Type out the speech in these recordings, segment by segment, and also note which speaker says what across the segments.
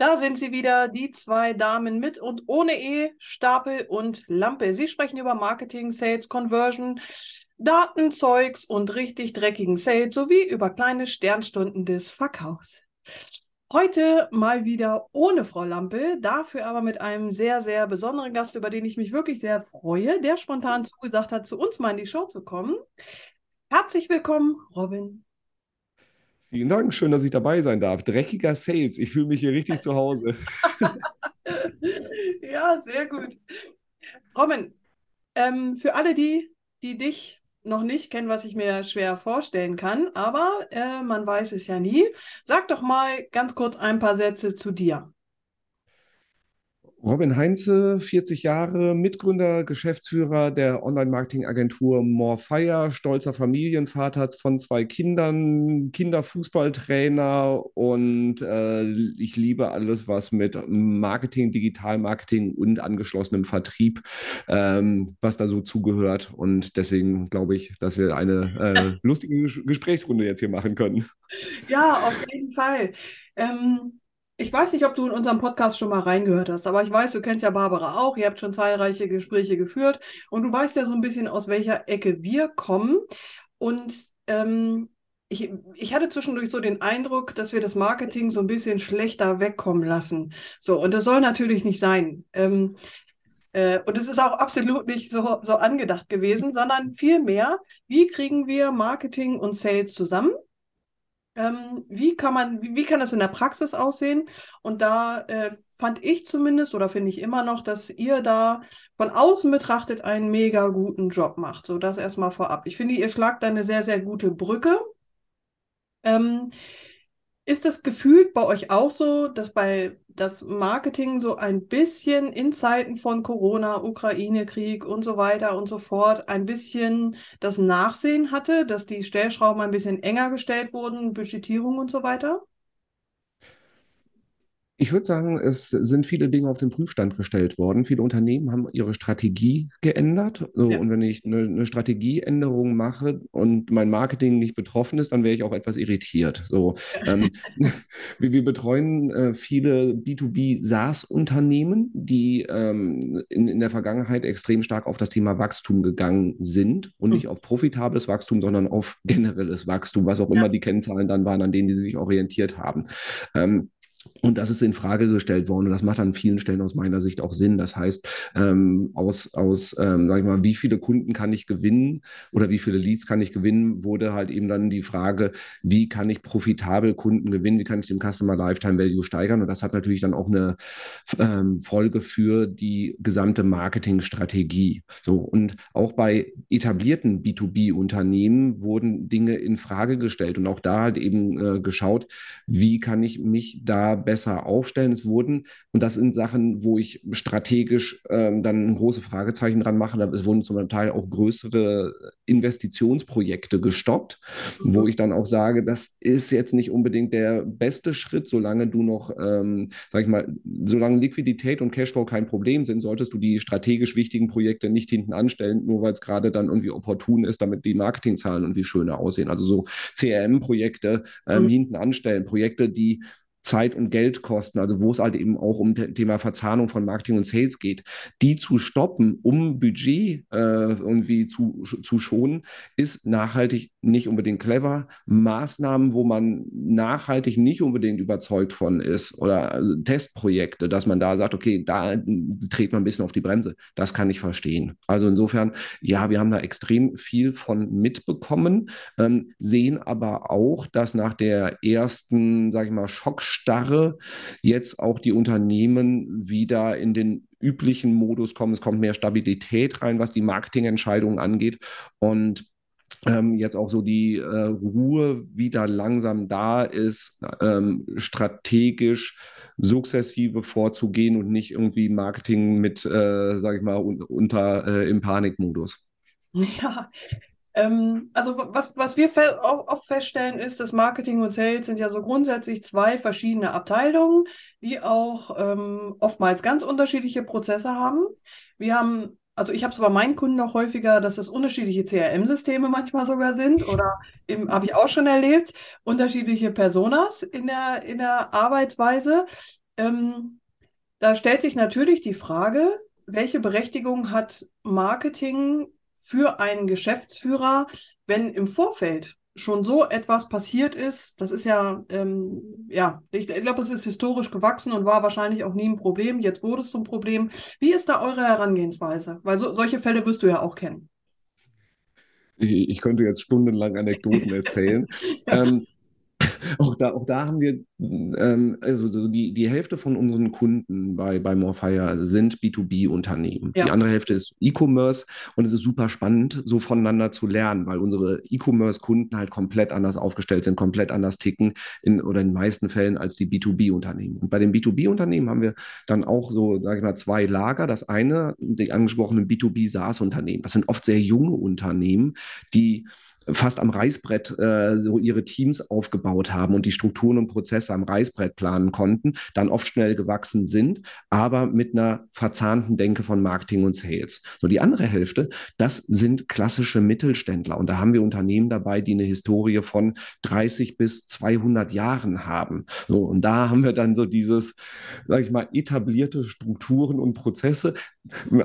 Speaker 1: Da sind sie wieder, die zwei Damen mit und ohne E, Stapel und Lampe. Sie sprechen über Marketing, Sales, Conversion, Datenzeugs und richtig dreckigen Sales sowie über kleine Sternstunden des Verkaufs. Heute mal wieder ohne Frau Lampe, dafür aber mit einem sehr, sehr besonderen Gast, über den ich mich wirklich sehr freue, der spontan zugesagt hat, zu uns mal in die Show zu kommen. Herzlich willkommen, Robin
Speaker 2: Vielen Dank, schön, dass ich dabei sein darf. Dreckiger Sales, ich fühle mich hier richtig zu Hause.
Speaker 1: ja, sehr gut. Robin, ähm, für alle die, die dich noch nicht kennen, was ich mir schwer vorstellen kann, aber äh, man weiß es ja nie, sag doch mal ganz kurz ein paar Sätze zu dir.
Speaker 2: Robin Heinze, 40 Jahre, Mitgründer, Geschäftsführer der Online-Marketing-Agentur Morefire, stolzer Familienvater von zwei Kindern, Kinderfußballtrainer und äh, ich liebe alles, was mit Marketing, Digital-Marketing und angeschlossenem Vertrieb, ähm, was da so zugehört. Und deswegen glaube ich, dass wir eine äh, lustige Gesprächsrunde jetzt hier machen können.
Speaker 1: Ja, auf jeden Fall. Ähm ich weiß nicht, ob du in unserem Podcast schon mal reingehört hast, aber ich weiß, du kennst ja Barbara auch. Ihr habt schon zahlreiche Gespräche geführt und du weißt ja so ein bisschen, aus welcher Ecke wir kommen. Und ähm, ich, ich hatte zwischendurch so den Eindruck, dass wir das Marketing so ein bisschen schlechter wegkommen lassen. So, und das soll natürlich nicht sein. Ähm, äh, und es ist auch absolut nicht so, so angedacht gewesen, sondern vielmehr, wie kriegen wir Marketing und Sales zusammen? Ähm, wie kann man, wie, wie, kann das in der Praxis aussehen? Und da äh, fand ich zumindest oder finde ich immer noch, dass ihr da von außen betrachtet einen mega guten Job macht. So das erstmal vorab. Ich finde, ihr schlagt da eine sehr, sehr gute Brücke. Ähm, ist das gefühlt bei euch auch so, dass bei das Marketing so ein bisschen in Zeiten von Corona, Ukraine-Krieg und so weiter und so fort ein bisschen das Nachsehen hatte, dass die Stellschrauben ein bisschen enger gestellt wurden, Budgetierung und so weiter?
Speaker 2: Ich würde sagen, es sind viele Dinge auf den Prüfstand gestellt worden. Viele Unternehmen haben ihre Strategie geändert. So, ja. Und wenn ich eine, eine, Strategieänderung mache und mein Marketing nicht betroffen ist, dann wäre ich auch etwas irritiert. So, ähm, wir, wir, betreuen äh, viele B2B SaaS-Unternehmen, die ähm, in, in der Vergangenheit extrem stark auf das Thema Wachstum gegangen sind und mhm. nicht auf profitables Wachstum, sondern auf generelles Wachstum, was auch ja. immer die Kennzahlen dann waren, an denen sie sich orientiert haben. Ähm, und das ist in Frage gestellt worden und das macht an vielen Stellen aus meiner Sicht auch Sinn. Das heißt, ähm, aus, aus ähm, sag ich mal, wie viele Kunden kann ich gewinnen oder wie viele Leads kann ich gewinnen, wurde halt eben dann die Frage, wie kann ich profitabel Kunden gewinnen, wie kann ich den Customer Lifetime Value steigern. Und das hat natürlich dann auch eine ähm, Folge für die gesamte Marketingstrategie. So, und auch bei etablierten B2B-Unternehmen wurden Dinge in Frage gestellt und auch da halt eben äh, geschaut, wie kann ich mich da besser aufstellen. Es wurden, und das sind Sachen, wo ich strategisch ähm, dann große Fragezeichen dran mache, es wurden zum Teil auch größere Investitionsprojekte gestoppt, mhm. wo ich dann auch sage, das ist jetzt nicht unbedingt der beste Schritt, solange du noch, ähm, sag ich mal, solange Liquidität und Cashflow kein Problem sind, solltest du die strategisch wichtigen Projekte nicht hinten anstellen, nur weil es gerade dann irgendwie opportun ist, damit die Marketingzahlen irgendwie schöner aussehen. Also so CRM-Projekte ähm, mhm. hinten anstellen, Projekte, die Zeit und Geld kosten, also wo es halt eben auch um das Thema Verzahnung von Marketing und Sales geht, die zu stoppen, um Budget äh, irgendwie zu, zu schonen, ist nachhaltig nicht unbedingt clever. Maßnahmen, wo man nachhaltig nicht unbedingt überzeugt von ist oder also Testprojekte, dass man da sagt, okay, da dreht man ein bisschen auf die Bremse, das kann ich verstehen. Also insofern, ja, wir haben da extrem viel von mitbekommen, ähm, sehen aber auch, dass nach der ersten, sage ich mal, Schock Starre jetzt auch die Unternehmen wieder in den üblichen Modus kommen. Es kommt mehr Stabilität rein, was die Marketingentscheidungen angeht. Und ähm, jetzt auch so die äh, Ruhe wieder langsam da ist, ähm, strategisch sukzessive vorzugehen und nicht irgendwie Marketing mit, äh, sage ich mal, un unter äh, im Panikmodus.
Speaker 1: Ja, ähm, also was, was wir oft feststellen ist, dass Marketing und Sales sind ja so grundsätzlich zwei verschiedene Abteilungen, die auch ähm, oftmals ganz unterschiedliche Prozesse haben. Wir haben, also ich habe es bei meinen Kunden noch häufiger, dass es unterschiedliche CRM-Systeme manchmal sogar sind oder habe ich auch schon erlebt, unterschiedliche Personas in der, in der Arbeitsweise. ähm, da stellt sich natürlich die Frage, welche Berechtigung hat Marketing für einen Geschäftsführer, wenn im Vorfeld schon so etwas passiert ist, das ist ja, ähm, ja, ich, ich glaube, es ist historisch gewachsen und war wahrscheinlich auch nie ein Problem. Jetzt wurde es zum Problem. Wie ist da eure Herangehensweise? Weil so, solche Fälle wirst du ja auch kennen.
Speaker 2: Ich, ich könnte jetzt stundenlang Anekdoten erzählen. ja. ähm, auch da, auch da haben wir, ähm, also so die, die Hälfte von unseren Kunden bei, bei Morfire sind B2B-Unternehmen. Ja. Die andere Hälfte ist E-Commerce und es ist super spannend, so voneinander zu lernen, weil unsere E-Commerce-Kunden halt komplett anders aufgestellt sind, komplett anders ticken in, oder in den meisten Fällen als die B2B-Unternehmen. Und bei den B2B-Unternehmen haben wir dann auch so, sage ich mal, zwei Lager. Das eine, die angesprochenen B2B-SaaS-Unternehmen. Das sind oft sehr junge Unternehmen, die fast am Reißbrett äh, so ihre Teams aufgebaut haben und die Strukturen und Prozesse am Reißbrett planen konnten, dann oft schnell gewachsen sind, aber mit einer verzahnten Denke von Marketing und Sales. So die andere Hälfte, das sind klassische Mittelständler und da haben wir Unternehmen dabei, die eine Historie von 30 bis 200 Jahren haben. So und da haben wir dann so dieses, sag ich mal, etablierte Strukturen und Prozesse,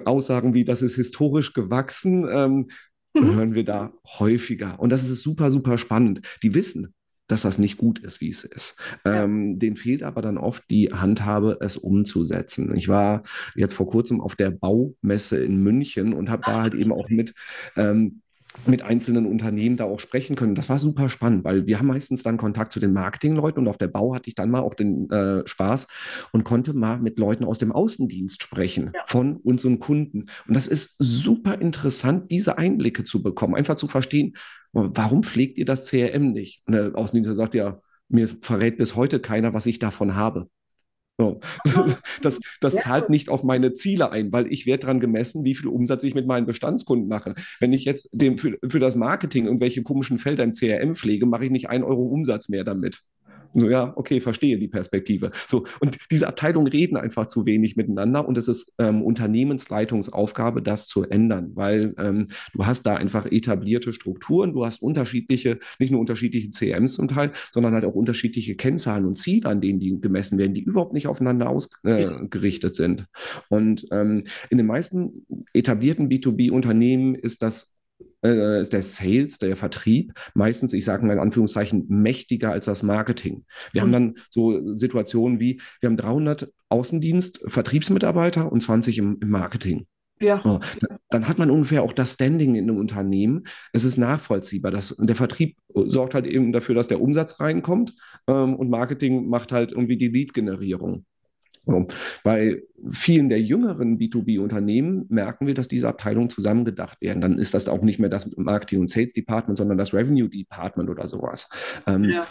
Speaker 2: Aussagen wie, das ist historisch gewachsen, ähm, mhm. hören wir da häufiger. Und das ist super, super spannend. Die wissen, dass das nicht gut ist, wie es ist. Ja. Ähm, denen fehlt aber dann oft die Handhabe, es umzusetzen. Ich war jetzt vor kurzem auf der Baumesse in München und habe da halt eben auch mit ähm, mit einzelnen Unternehmen da auch sprechen können. Das war super spannend, weil wir haben meistens dann Kontakt zu den Marketingleuten und auf der Bau hatte ich dann mal auch den äh, Spaß und konnte mal mit Leuten aus dem Außendienst sprechen ja. von unseren Kunden. Und das ist super interessant, diese Einblicke zu bekommen, einfach zu verstehen, warum pflegt ihr das CRM nicht? Und der Außendienstler sagt ja, mir verrät bis heute keiner, was ich davon habe. So. Das, das zahlt nicht auf meine Ziele ein, weil ich werde daran gemessen, wie viel Umsatz ich mit meinen Bestandskunden mache. Wenn ich jetzt dem für, für das Marketing irgendwelche komischen Felder im CRM pflege, mache ich nicht ein Euro Umsatz mehr damit. So, ja, okay, verstehe die Perspektive. So, und diese Abteilungen reden einfach zu wenig miteinander und es ist ähm, Unternehmensleitungsaufgabe, das zu ändern, weil ähm, du hast da einfach etablierte Strukturen, du hast unterschiedliche, nicht nur unterschiedliche CMs zum Teil, sondern halt auch unterschiedliche Kennzahlen und Ziele, an denen die gemessen werden, die überhaupt nicht aufeinander ausgerichtet äh, sind. Und ähm, in den meisten etablierten B2B-Unternehmen ist das äh, ist der Sales, der Vertrieb, meistens, ich sage mal in Anführungszeichen, mächtiger als das Marketing. Wir mhm. haben dann so Situationen wie, wir haben 300 Außendienst-Vertriebsmitarbeiter und 20 im, im Marketing. Ja. Dann, dann, hat man ungefähr auch das Standing in einem Unternehmen. Es ist nachvollziehbar. Dass, der Vertrieb sorgt halt eben dafür, dass der Umsatz reinkommt ähm, und Marketing macht halt irgendwie die Lead-Generierung. So. Bei vielen der jüngeren B2B-Unternehmen merken wir, dass diese Abteilungen zusammengedacht werden. Dann ist das auch nicht mehr das Marketing- und Sales Department, sondern das Revenue Department oder sowas. Ähm, ja.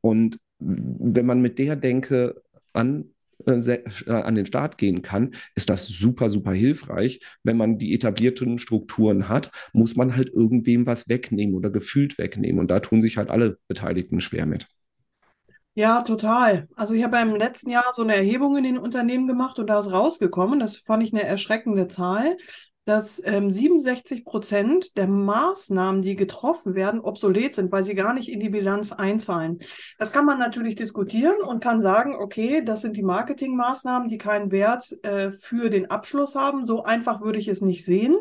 Speaker 2: Und wenn man mit der Denke an äh, äh, an den Start gehen kann, ist das super, super hilfreich. Wenn man die etablierten Strukturen hat, muss man halt irgendwem was wegnehmen oder gefühlt wegnehmen. Und da tun sich halt alle Beteiligten schwer mit.
Speaker 1: Ja, total. Also ich habe im letzten Jahr so eine Erhebung in den Unternehmen gemacht und da ist rausgekommen, das fand ich eine erschreckende Zahl, dass ähm, 67 Prozent der Maßnahmen, die getroffen werden, obsolet sind, weil sie gar nicht in die Bilanz einzahlen. Das kann man natürlich diskutieren und kann sagen, okay, das sind die Marketingmaßnahmen, die keinen Wert äh, für den Abschluss haben. So einfach würde ich es nicht sehen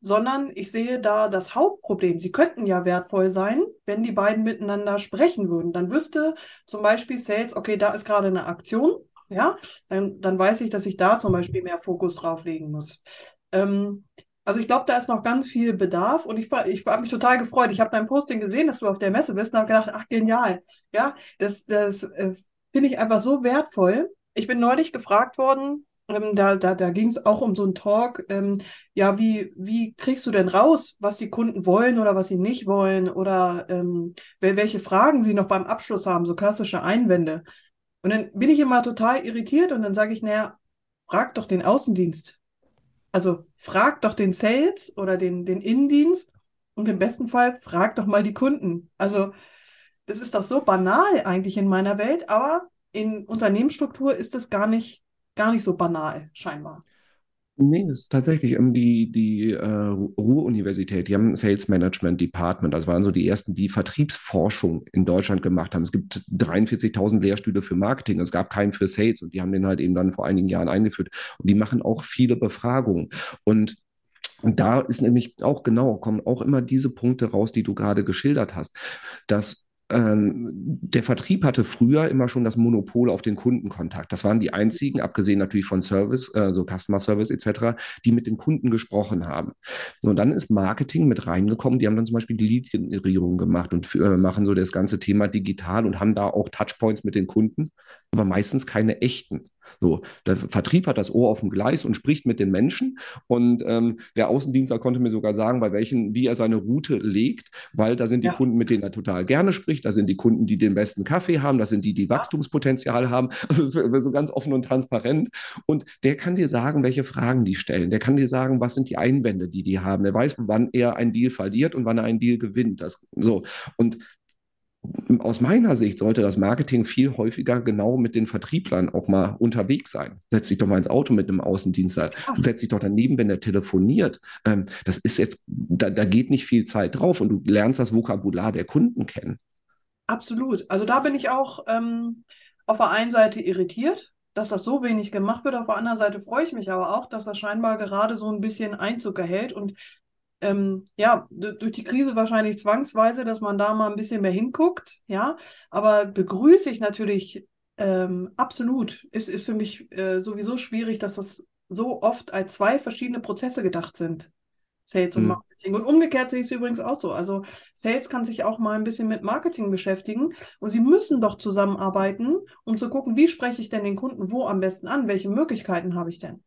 Speaker 1: sondern ich sehe da das Hauptproblem. Sie könnten ja wertvoll sein, wenn die beiden miteinander sprechen würden. Dann wüsste zum Beispiel Sales, okay, da ist gerade eine Aktion, ja, dann, dann weiß ich, dass ich da zum Beispiel mehr Fokus drauf legen muss. Ähm, also ich glaube, da ist noch ganz viel Bedarf und ich, ich habe mich total gefreut. Ich habe dein Posting gesehen, dass du auf der Messe bist und habe gedacht, ach genial. Ja, das, das äh, finde ich einfach so wertvoll. Ich bin neulich gefragt worden, ähm, da, da, da ging es auch um so einen Talk. Ähm, ja, wie, wie kriegst du denn raus, was die Kunden wollen oder was sie nicht wollen oder ähm, welche Fragen sie noch beim Abschluss haben, so klassische Einwände. Und dann bin ich immer total irritiert und dann sage ich, naja, frag doch den Außendienst. Also frag doch den Sales oder den, den Innendienst und im besten Fall frag doch mal die Kunden. Also das ist doch so banal eigentlich in meiner Welt, aber in Unternehmensstruktur ist das gar nicht gar nicht so banal, scheinbar.
Speaker 2: Nee, das ist tatsächlich ähm, die, die äh, Ruhr-Universität, die haben ein Sales Management Department. Das waren so die ersten, die Vertriebsforschung in Deutschland gemacht haben. Es gibt 43.000 Lehrstühle für Marketing, es gab keinen für Sales und die haben den halt eben dann vor einigen Jahren eingeführt. Und die machen auch viele Befragungen. Und da ist nämlich auch genau, kommen auch immer diese Punkte raus, die du gerade geschildert hast, dass ähm, der Vertrieb hatte früher immer schon das Monopol auf den Kundenkontakt. Das waren die einzigen, abgesehen natürlich von Service, äh, so Customer Service etc., die mit den Kunden gesprochen haben. So, und dann ist Marketing mit reingekommen. Die haben dann zum Beispiel die Lead-Generierung gemacht und äh, machen so das ganze Thema digital und haben da auch Touchpoints mit den Kunden, aber meistens keine echten. So, der Vertrieb hat das Ohr auf dem Gleis und spricht mit den Menschen. Und ähm, der Außendienstler konnte mir sogar sagen, bei welchen, wie er seine Route legt, weil da sind die ja. Kunden, mit denen er total gerne spricht, da sind die Kunden, die den besten Kaffee haben, da sind die, die Wachstumspotenzial haben. Also so ganz offen und transparent. Und der kann dir sagen, welche Fragen die stellen. Der kann dir sagen, was sind die Einwände, die die haben. Der weiß, wann er einen Deal verliert und wann er einen Deal gewinnt. Das, so. Und aus meiner Sicht sollte das Marketing viel häufiger genau mit den Vertrieblern auch mal unterwegs sein. Setz dich doch mal ins Auto mit einem Außendienstler. Du setzt dich doch daneben, wenn der telefoniert. Ähm, das ist jetzt, da, da geht nicht viel Zeit drauf und du lernst das Vokabular der Kunden kennen.
Speaker 1: Absolut. Also da bin ich auch ähm, auf der einen Seite irritiert, dass das so wenig gemacht wird. Auf der anderen Seite freue ich mich aber auch, dass das scheinbar gerade so ein bisschen Einzug erhält und ähm, ja, durch die Krise wahrscheinlich zwangsweise, dass man da mal ein bisschen mehr hinguckt, ja. Aber begrüße ich natürlich ähm, absolut. Ist, ist für mich äh, sowieso schwierig, dass das so oft als zwei verschiedene Prozesse gedacht sind. Sales und mhm. Marketing. Und umgekehrt sehe ich es übrigens auch so. Also Sales kann sich auch mal ein bisschen mit Marketing beschäftigen und sie müssen doch zusammenarbeiten, um zu gucken, wie spreche ich denn den Kunden wo am besten an, welche Möglichkeiten habe ich denn.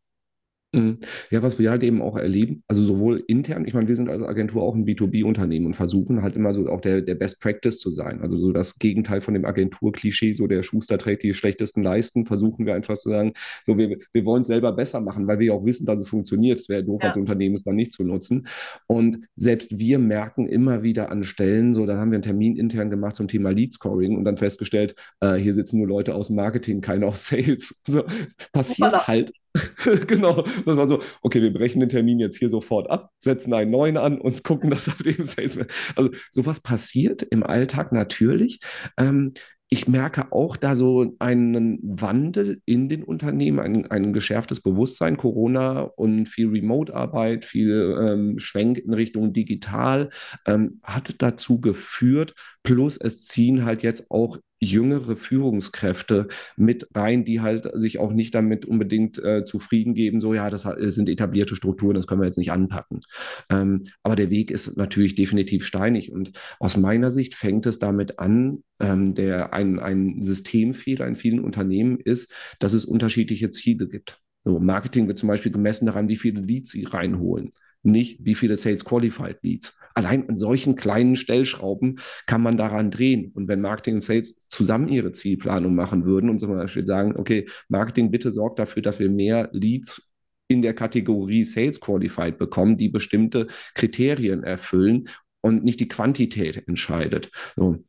Speaker 2: Mhm. Ja, was wir halt eben auch erleben, also sowohl intern, ich meine, wir sind als Agentur auch ein B2B-Unternehmen und versuchen halt immer so auch der, der Best Practice zu sein. Also so das Gegenteil von dem Agentur-Klischee, so der Schuster trägt die schlechtesten Leisten, versuchen wir einfach zu sagen, so wir, wir wollen es selber besser machen, weil wir ja auch wissen, dass es funktioniert. Es wäre doof, ja. als Unternehmen es dann nicht zu nutzen. Und selbst wir merken immer wieder an Stellen, so dann haben wir einen Termin intern gemacht zum Thema Lead Scoring und dann festgestellt, äh, hier sitzen nur Leute aus Marketing, keine aus Sales. So, passiert halt genau. Das war so, okay, wir brechen den Termin jetzt hier sofort ab, setzen einen neuen an und gucken, dass auf dem Salesman. Also sowas passiert im Alltag natürlich. Ähm, ich merke auch da so einen Wandel in den Unternehmen, ein, ein geschärftes Bewusstsein, Corona und viel Remote-Arbeit, viel ähm, Schwenk in Richtung digital ähm, hat dazu geführt. Plus es ziehen halt jetzt auch jüngere Führungskräfte mit rein, die halt sich auch nicht damit unbedingt äh, zufrieden geben, so ja, das sind etablierte Strukturen, das können wir jetzt nicht anpacken. Ähm, aber der Weg ist natürlich definitiv steinig und aus meiner Sicht fängt es damit an, ähm, der ein, ein Systemfehler in vielen Unternehmen ist, dass es unterschiedliche Ziele gibt. So, Marketing wird zum Beispiel gemessen daran, wie viele Leads sie reinholen nicht wie viele Sales Qualified Leads. Allein an solchen kleinen Stellschrauben kann man daran drehen. Und wenn Marketing und Sales zusammen ihre Zielplanung machen würden und zum Beispiel sagen, okay, Marketing bitte sorgt dafür, dass wir mehr Leads in der Kategorie Sales Qualified bekommen, die bestimmte Kriterien erfüllen und nicht die Quantität entscheidet. So.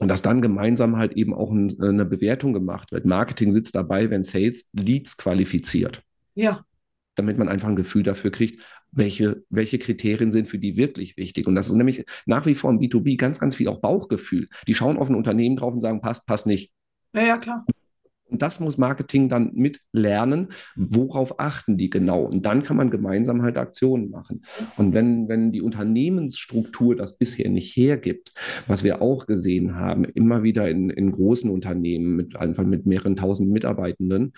Speaker 2: Und dass dann gemeinsam halt eben auch ein, eine Bewertung gemacht wird. Marketing sitzt dabei, wenn Sales Leads qualifiziert.
Speaker 1: Ja.
Speaker 2: Damit man einfach ein Gefühl dafür kriegt, welche, welche Kriterien sind für die wirklich wichtig. Und das ist nämlich nach wie vor im B2B ganz, ganz viel auch Bauchgefühl. Die schauen auf ein Unternehmen drauf und sagen, passt, passt nicht.
Speaker 1: Ja, ja, klar.
Speaker 2: Und das muss Marketing dann mit lernen. Worauf achten die genau? Und dann kann man gemeinsam halt Aktionen machen. Und wenn, wenn die Unternehmensstruktur das bisher nicht hergibt, was wir auch gesehen haben, immer wieder in, in großen Unternehmen mit einfach mit mehreren tausend Mitarbeitenden,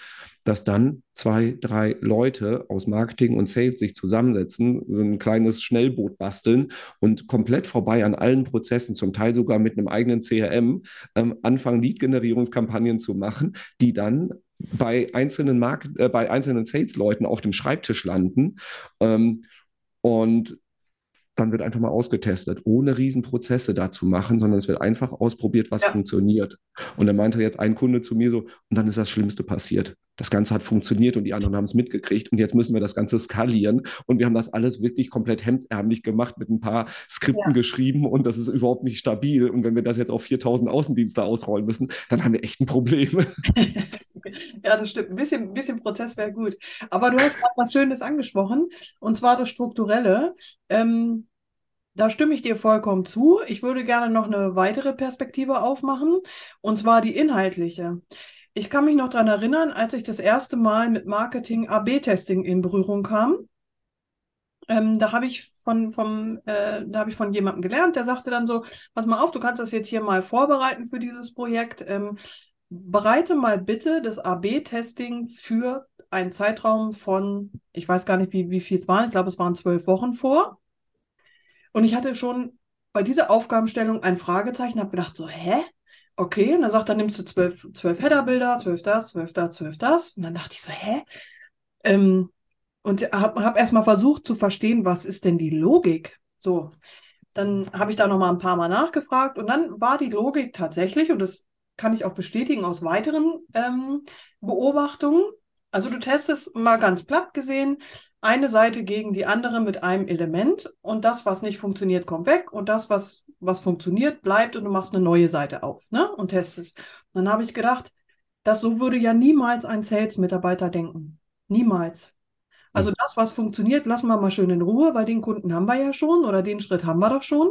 Speaker 2: dass dann zwei, drei Leute aus Marketing und Sales sich zusammensetzen, so ein kleines Schnellboot basteln und komplett vorbei an allen Prozessen, zum Teil sogar mit einem eigenen CRM, ähm, anfangen, Lead-Generierungskampagnen zu machen, die dann bei einzelnen, äh, einzelnen Sales-Leuten auf dem Schreibtisch landen. Ähm, und dann wird einfach mal ausgetestet, ohne Riesenprozesse da zu machen, sondern es wird einfach ausprobiert, was ja. funktioniert. Und dann meinte jetzt ein Kunde zu mir so, und dann ist das Schlimmste passiert. Das Ganze hat funktioniert und die anderen haben es mitgekriegt und jetzt müssen wir das Ganze skalieren. Und wir haben das alles wirklich komplett hemdsärmlich gemacht, mit ein paar Skripten ja. geschrieben und das ist überhaupt nicht stabil. Und wenn wir das jetzt auf 4000 Außendienste ausrollen müssen, dann haben wir echt ein Problem.
Speaker 1: Ja, das stimmt. Ein bisschen, ein bisschen Prozess wäre gut. Aber du hast gerade was Schönes angesprochen, und zwar das Strukturelle. Ähm, da stimme ich dir vollkommen zu. Ich würde gerne noch eine weitere Perspektive aufmachen, und zwar die inhaltliche. Ich kann mich noch daran erinnern, als ich das erste Mal mit Marketing AB-Testing in Berührung kam. Ähm, da habe ich von, vom, äh, da von jemandem gelernt, der sagte dann so, pass mal auf, du kannst das jetzt hier mal vorbereiten für dieses Projekt. Ähm, bereite mal bitte das AB-Testing für einen Zeitraum von, ich weiß gar nicht, wie, wie viel es waren, ich glaube, es waren zwölf Wochen vor. Und ich hatte schon bei dieser Aufgabenstellung ein Fragezeichen, habe gedacht, so, hä? Okay, und dann sagt, dann nimmst du zwölf, zwölf Header-Bilder, zwölf das, zwölf das, zwölf das. Und dann dachte ich so, hä? Ähm, und habe hab erstmal versucht zu verstehen, was ist denn die Logik? So, dann habe ich da nochmal ein paar Mal nachgefragt und dann war die Logik tatsächlich, und das kann ich auch bestätigen aus weiteren ähm, Beobachtungen. Also du testest mal ganz platt gesehen eine Seite gegen die andere mit einem Element und das, was nicht funktioniert, kommt weg und das, was, was funktioniert, bleibt und du machst eine neue Seite auf ne? und testest. Und dann habe ich gedacht, das so würde ja niemals ein Sales-Mitarbeiter denken. Niemals. Also hm. das, was funktioniert, lassen wir mal schön in Ruhe, weil den Kunden haben wir ja schon oder den Schritt haben wir doch schon.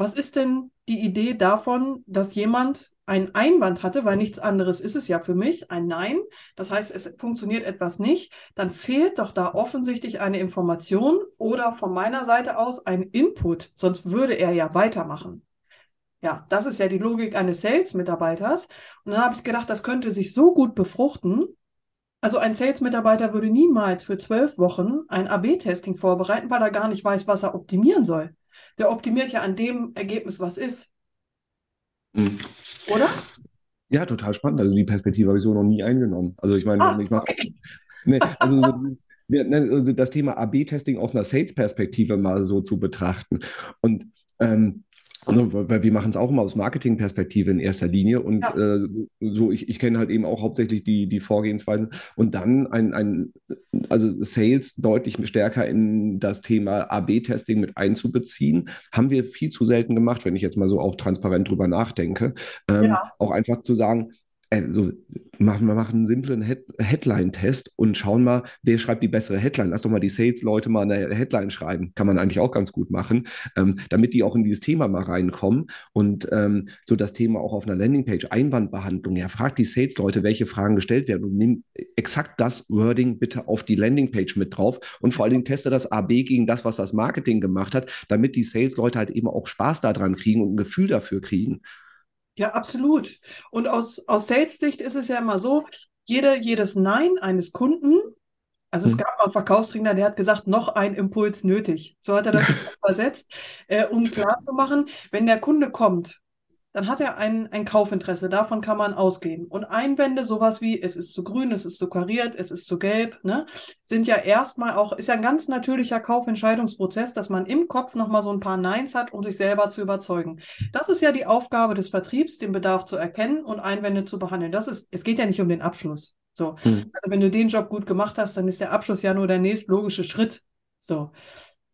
Speaker 1: Was ist denn die Idee davon, dass jemand einen Einwand hatte, weil nichts anderes ist es ja für mich, ein Nein. Das heißt, es funktioniert etwas nicht, dann fehlt doch da offensichtlich eine Information oder von meiner Seite aus ein Input, sonst würde er ja weitermachen. Ja, das ist ja die Logik eines Sales-Mitarbeiters. Und dann habe ich gedacht, das könnte sich so gut befruchten. Also ein Sales-Mitarbeiter würde niemals für zwölf Wochen ein AB-Testing vorbereiten, weil er gar nicht weiß, was er optimieren soll. Der optimiert ja an dem Ergebnis, was ist. Mhm. Oder?
Speaker 2: Ja, total spannend. Also die Perspektive habe ich so noch nie eingenommen. Also ich meine, ah, ich mache. Okay. Nee, also so, ne, also das Thema AB-Testing aus einer Sales-Perspektive mal so zu betrachten. Und ähm, also, weil wir machen es auch immer aus Marketing-Perspektive in erster Linie und ja. äh, so, ich, ich kenne halt eben auch hauptsächlich die, die Vorgehensweisen und dann ein, ein, also Sales deutlich stärker in das Thema AB-Testing mit einzubeziehen, haben wir viel zu selten gemacht, wenn ich jetzt mal so auch transparent drüber nachdenke. Ähm, ja. Auch einfach zu sagen, also machen wir machen einen simplen Head Headline-Test und schauen mal, wer schreibt die bessere Headline. Lass doch mal die Sales-Leute mal eine Headline schreiben. Kann man eigentlich auch ganz gut machen, ähm, damit die auch in dieses Thema mal reinkommen und ähm, so das Thema auch auf einer Landingpage, Einwandbehandlung. Ja, frag die Sales-Leute, welche Fragen gestellt werden und nimm exakt das Wording bitte auf die Landingpage mit drauf und vor allen Dingen teste das AB gegen das, was das Marketing gemacht hat, damit die Sales-Leute halt eben auch Spaß daran kriegen und ein Gefühl dafür kriegen.
Speaker 1: Ja, absolut. Und aus, aus Sales-Sicht ist es ja immer so, jede, jedes Nein eines Kunden, also es hm. gab mal einen Verkaufstrainer, der hat gesagt, noch ein Impuls nötig. So hat er das übersetzt, äh, um klarzumachen, wenn der Kunde kommt dann hat er ein, ein Kaufinteresse. Davon kann man ausgehen. Und Einwände, sowas wie, es ist zu grün, es ist zu kariert, es ist zu gelb, ne, sind ja erstmal auch, ist ja ein ganz natürlicher Kaufentscheidungsprozess, dass man im Kopf nochmal so ein paar Neins hat, um sich selber zu überzeugen. Das ist ja die Aufgabe des Vertriebs, den Bedarf zu erkennen und Einwände zu behandeln. Das ist, es geht ja nicht um den Abschluss. So. Mhm. Also wenn du den Job gut gemacht hast, dann ist der Abschluss ja nur der nächstlogische Schritt. So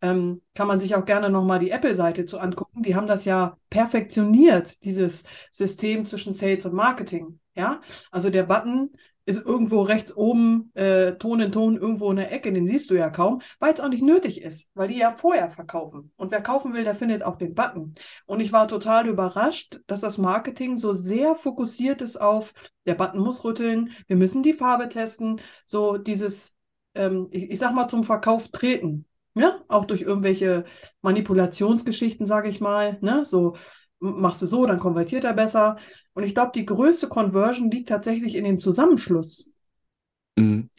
Speaker 1: ähm, kann man sich auch gerne nochmal die Apple-Seite zu angucken. Die haben das ja perfektioniert, dieses System zwischen Sales und Marketing. Ja, also der Button ist irgendwo rechts oben, äh, Ton in Ton, irgendwo in der Ecke, den siehst du ja kaum, weil es auch nicht nötig ist, weil die ja vorher verkaufen. Und wer kaufen will, der findet auch den Button. Und ich war total überrascht, dass das Marketing so sehr fokussiert ist auf, der Button muss rütteln, wir müssen die Farbe testen, so dieses, ähm, ich, ich sag mal, zum Verkauf treten. Ja, auch durch irgendwelche Manipulationsgeschichten, sage ich mal. Ne? So machst du so, dann konvertiert er besser. Und ich glaube, die größte Conversion liegt tatsächlich in dem Zusammenschluss.
Speaker 2: Mhm.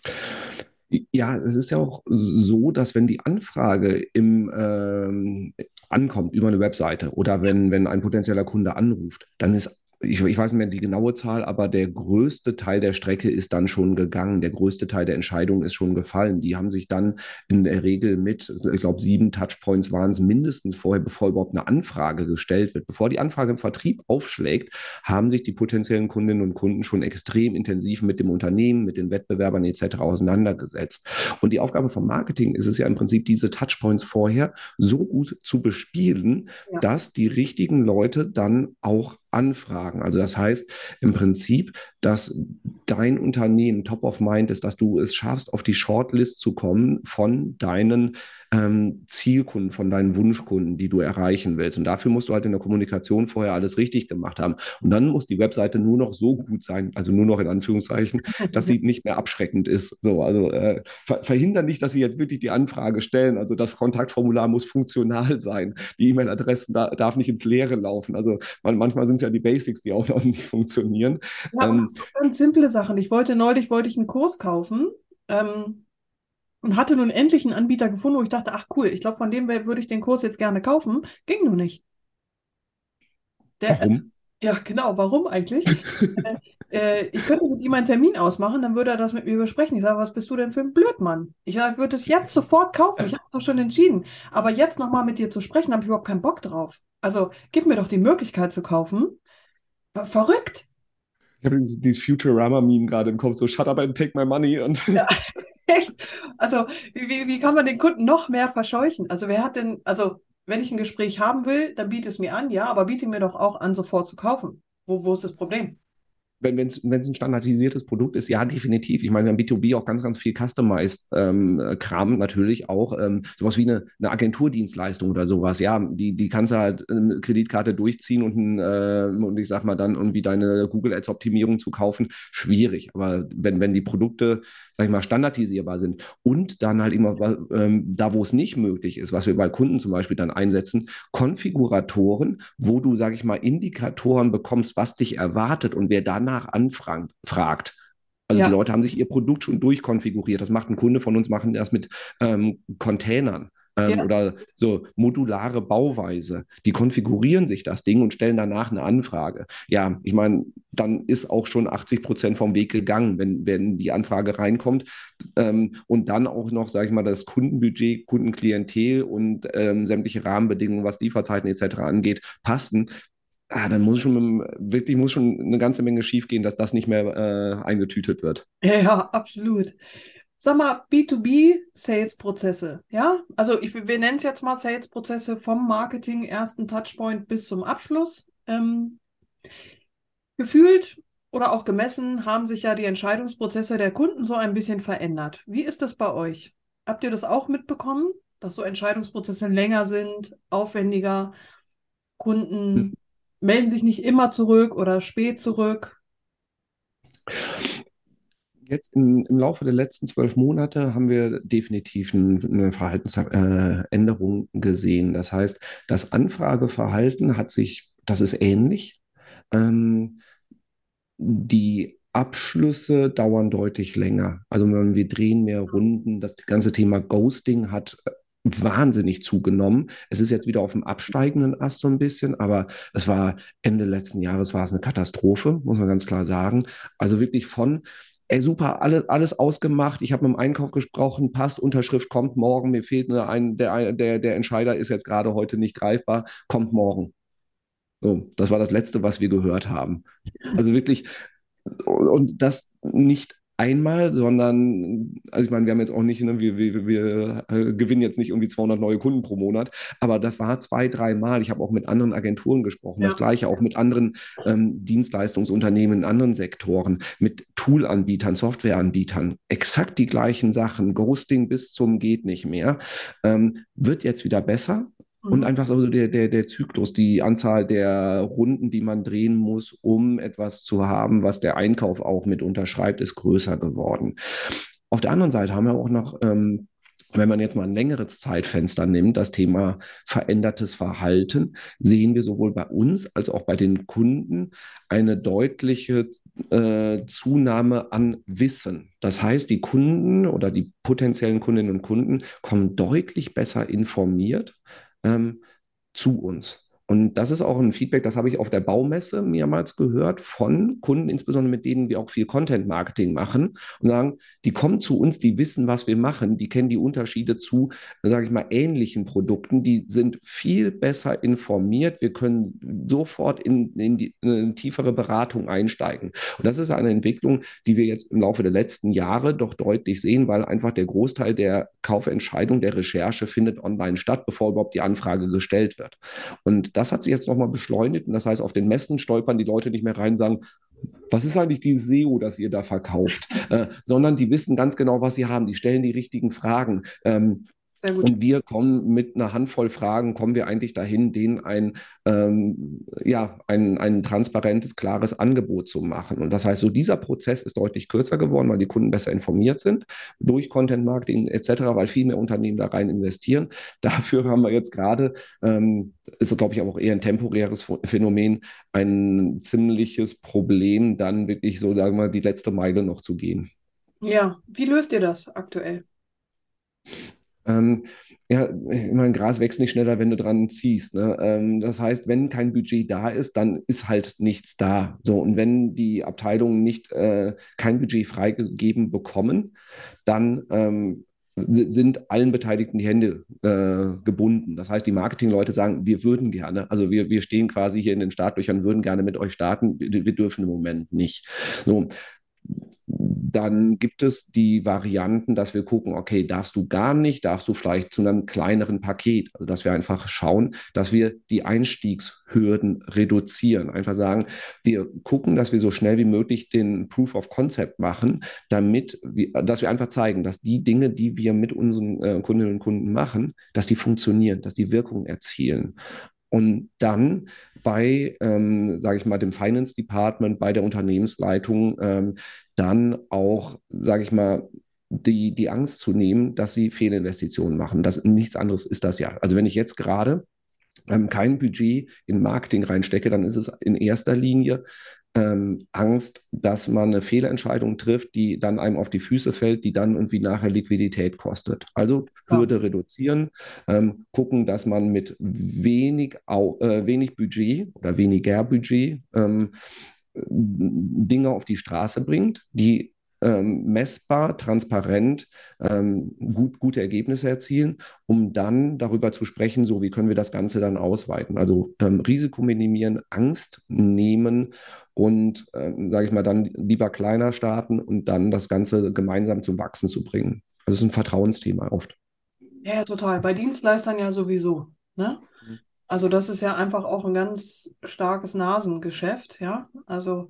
Speaker 2: Ja, es ist ja auch so, dass wenn die Anfrage im, ähm, ankommt über eine Webseite oder wenn, wenn ein potenzieller Kunde anruft, dann ist ich, ich, weiß nicht mehr die genaue Zahl, aber der größte Teil der Strecke ist dann schon gegangen. Der größte Teil der Entscheidung ist schon gefallen. Die haben sich dann in der Regel mit, ich glaube, sieben Touchpoints waren es mindestens vorher, bevor überhaupt eine Anfrage gestellt wird. Bevor die Anfrage im Vertrieb aufschlägt, haben sich die potenziellen Kundinnen und Kunden schon extrem intensiv mit dem Unternehmen, mit den Wettbewerbern etc. auseinandergesetzt. Und die Aufgabe vom Marketing ist es ja im Prinzip, diese Touchpoints vorher so gut zu bespielen, ja. dass die richtigen Leute dann auch anfragen. Also das heißt im Prinzip, dass dein Unternehmen top of mind ist, dass du es schaffst, auf die Shortlist zu kommen von deinen ähm, Zielkunden, von deinen Wunschkunden, die du erreichen willst. Und dafür musst du halt in der Kommunikation vorher alles richtig gemacht haben. Und dann muss die Webseite nur noch so gut sein, also nur noch in Anführungszeichen, dass sie nicht mehr abschreckend ist. So, also äh, ver verhindern nicht, dass sie jetzt wirklich die Anfrage stellen. Also das Kontaktformular muss funktional sein. Die E-Mail-Adressen da, darf nicht ins Leere laufen. Also man, manchmal sind es ja die Basics, die auch noch nicht funktionieren.
Speaker 1: Ja, ähm, ganz simple Sachen. Ich wollte neulich wollte ich einen Kurs kaufen. Ähm, und hatte nun endlich einen Anbieter gefunden, wo ich dachte, ach cool, ich glaube, von dem würde ich den Kurs jetzt gerne kaufen. Ging nur nicht.
Speaker 2: Der, warum?
Speaker 1: Ja, genau, warum eigentlich? äh, äh, ich könnte mit ihm einen Termin ausmachen, dann würde er das mit mir besprechen. Ich sage, was bist du denn für ein Blödmann? Ich sage, ich würde es jetzt sofort kaufen. Ich habe doch schon entschieden. Aber jetzt nochmal mit dir zu sprechen, habe ich überhaupt keinen Bock drauf. Also gib mir doch die Möglichkeit zu kaufen. Verrückt.
Speaker 2: Ich habe dieses Futurama-Meme gerade im Kopf, so shut up and take my money. Und
Speaker 1: ja, echt. Also, wie, wie kann man den Kunden noch mehr verscheuchen? Also, wer hat denn, also, wenn ich ein Gespräch haben will, dann biete es mir an, ja, aber biete mir doch auch an, sofort zu kaufen. Wo, wo ist das Problem?
Speaker 2: Wenn es ein standardisiertes Produkt ist, ja, definitiv. Ich meine, wir haben B2B auch ganz, ganz viel Customized-Kram ähm, natürlich auch. Ähm, sowas wie eine, eine, Agenturdienstleistung oder sowas. Ja, die, die kannst du halt eine Kreditkarte durchziehen und, äh, und ich sag mal dann irgendwie deine Google Ads Optimierung zu kaufen. Schwierig. Aber wenn, wenn die Produkte sag ich mal, standardisierbar sind und dann halt immer ähm, da, wo es nicht möglich ist, was wir bei Kunden zum Beispiel dann einsetzen, Konfiguratoren, wo du, sag ich mal, Indikatoren bekommst, was dich erwartet und wer danach anfragt. Also ja. die Leute haben sich ihr Produkt schon durchkonfiguriert. Das macht ein Kunde von uns, machen das mit ähm, Containern ähm, ja. oder so modulare Bauweise. Die konfigurieren sich das Ding und stellen danach eine Anfrage. Ja, ich meine, dann ist auch schon 80 Prozent vom Weg gegangen, wenn, wenn die Anfrage reinkommt. Ähm, und dann auch noch, sage ich mal, das Kundenbudget, Kundenklientel und ähm, sämtliche Rahmenbedingungen, was Lieferzeiten etc. angeht, passen. Ah, dann muss schon wirklich muss schon eine ganze Menge schiefgehen, dass das nicht mehr äh, eingetütet wird.
Speaker 1: Ja, ja, absolut sag mal, B2B-Sales-Prozesse, ja? Also ich, wir nennen es jetzt mal Sales-Prozesse vom Marketing, ersten Touchpoint bis zum Abschluss. Ähm, gefühlt oder auch gemessen haben sich ja die Entscheidungsprozesse der Kunden so ein bisschen verändert. Wie ist das bei euch? Habt ihr das auch mitbekommen, dass so Entscheidungsprozesse länger sind, aufwendiger? Kunden hm. Melden sich nicht immer zurück oder spät zurück?
Speaker 2: Jetzt in, im Laufe der letzten zwölf Monate haben wir definitiv ein, eine Verhaltensänderung gesehen. Das heißt, das Anfrageverhalten hat sich, das ist ähnlich. Ähm, die Abschlüsse dauern deutlich länger. Also wir drehen mehr Runden. Das ganze Thema Ghosting hat äh, wahnsinnig zugenommen. Es ist jetzt wieder auf dem absteigenden Ast so ein bisschen, aber es war Ende letzten Jahres war es eine Katastrophe, muss man ganz klar sagen. Also wirklich von ey, super, alles, alles ausgemacht. Ich habe mit dem Einkauf gesprochen, passt, Unterschrift kommt morgen. Mir fehlt eine, ein, der, der, der Entscheider ist jetzt gerade heute nicht greifbar, kommt morgen. So, das war das Letzte, was wir gehört haben. Also wirklich, und das nicht einmal, sondern, also ich meine, wir haben jetzt auch nicht, ne, wir, wir, wir äh, gewinnen jetzt nicht irgendwie 200 neue Kunden pro Monat, aber das war zwei, dreimal. Ich habe auch mit anderen Agenturen gesprochen, ja. das gleiche auch mit anderen ähm, Dienstleistungsunternehmen in anderen Sektoren, mit Toolanbietern, Softwareanbietern, exakt die gleichen Sachen, Ghosting bis zum geht nicht mehr, ähm, wird jetzt wieder besser, und mhm. einfach so der, der, der Zyklus, die Anzahl der Runden, die man drehen muss, um etwas zu haben, was der Einkauf auch mit unterschreibt, ist größer geworden. Auf der anderen Seite haben wir auch noch, ähm, wenn man jetzt mal ein längeres Zeitfenster nimmt, das Thema verändertes Verhalten, sehen wir sowohl bei uns als auch bei den Kunden eine deutliche äh, Zunahme an Wissen. Das heißt, die Kunden oder die potenziellen Kundinnen und Kunden kommen deutlich besser informiert ähm, zu uns. Und das ist auch ein Feedback, das habe ich auf der Baumesse mehrmals gehört von Kunden, insbesondere mit denen wir auch viel Content-Marketing machen und sagen, die kommen zu uns, die wissen, was wir machen, die kennen die Unterschiede zu, sage ich mal, ähnlichen Produkten, die sind viel besser informiert, wir können sofort in, in die in eine tiefere Beratung einsteigen. Und das ist eine Entwicklung, die wir jetzt im Laufe der letzten Jahre doch deutlich sehen, weil einfach der Großteil der Kaufentscheidung, der Recherche findet online statt, bevor überhaupt die Anfrage gestellt wird. Und das hat sich jetzt nochmal beschleunigt. Und das heißt, auf den Messen stolpern die Leute nicht mehr rein und sagen, was ist eigentlich die SEO, das ihr da verkauft? Äh, sondern die wissen ganz genau, was sie haben. Die stellen die richtigen Fragen. Ähm. Und wir kommen mit einer Handvoll Fragen, kommen wir eigentlich dahin, denen ein, ähm, ja, ein, ein transparentes, klares Angebot zu machen. Und das heißt, so dieser Prozess ist deutlich kürzer geworden, weil die Kunden besser informiert sind durch Content Marketing etc., weil viel mehr Unternehmen da rein investieren. Dafür haben wir jetzt gerade, ähm, ist glaube ich auch eher ein temporäres Phänomen, ein ziemliches Problem, dann wirklich so, sagen wir, die letzte Meile noch zu gehen.
Speaker 1: Ja, wie löst ihr das aktuell?
Speaker 2: Ähm, ja, meine, Gras wächst nicht schneller, wenn du dran ziehst. Ne? Ähm, das heißt, wenn kein Budget da ist, dann ist halt nichts da. So, und wenn die Abteilungen nicht äh, kein Budget freigegeben bekommen, dann ähm, sind allen Beteiligten die Hände äh, gebunden. Das heißt, die Marketingleute sagen, wir würden gerne, also wir, wir stehen quasi hier in den Startlöchern, würden gerne mit euch starten, wir, wir dürfen im Moment nicht. So, dann gibt es die Varianten, dass wir gucken, okay, darfst du gar nicht, darfst du vielleicht zu einem kleineren Paket, also dass wir einfach schauen, dass wir die Einstiegshürden reduzieren. Einfach sagen, wir gucken, dass wir so schnell wie möglich den Proof of Concept machen, damit, wir, dass wir einfach zeigen, dass die Dinge, die wir mit unseren äh, Kundinnen und Kunden machen, dass die funktionieren, dass die Wirkung erzielen. Und dann bei, ähm, sage ich mal, dem Finance Department, bei der Unternehmensleitung ähm, dann auch, sage ich mal, die, die Angst zu nehmen, dass sie Fehlinvestitionen machen. Das, nichts anderes ist das ja. Also wenn ich jetzt gerade ähm, kein Budget in Marketing reinstecke, dann ist es in erster Linie ähm, Angst, dass man eine Fehlentscheidung trifft, die dann einem auf die Füße fällt, die dann irgendwie nachher Liquidität kostet. Also Hürde ja. reduzieren, ähm, gucken, dass man mit wenig, äh, wenig Budget oder weniger Budget ähm, Dinge auf die Straße bringt, die ähm, messbar, transparent ähm, gut, gute Ergebnisse erzielen, um dann darüber zu sprechen, so wie können wir das Ganze dann ausweiten. Also ähm, Risiko minimieren, Angst nehmen und, ähm, sage ich mal, dann lieber kleiner starten und dann das Ganze gemeinsam zum Wachsen zu bringen. Also es ist ein Vertrauensthema oft.
Speaker 1: Ja, total. Bei Dienstleistern ja sowieso. Ne? Mhm. Also das ist ja einfach auch ein ganz starkes Nasengeschäft, ja. Also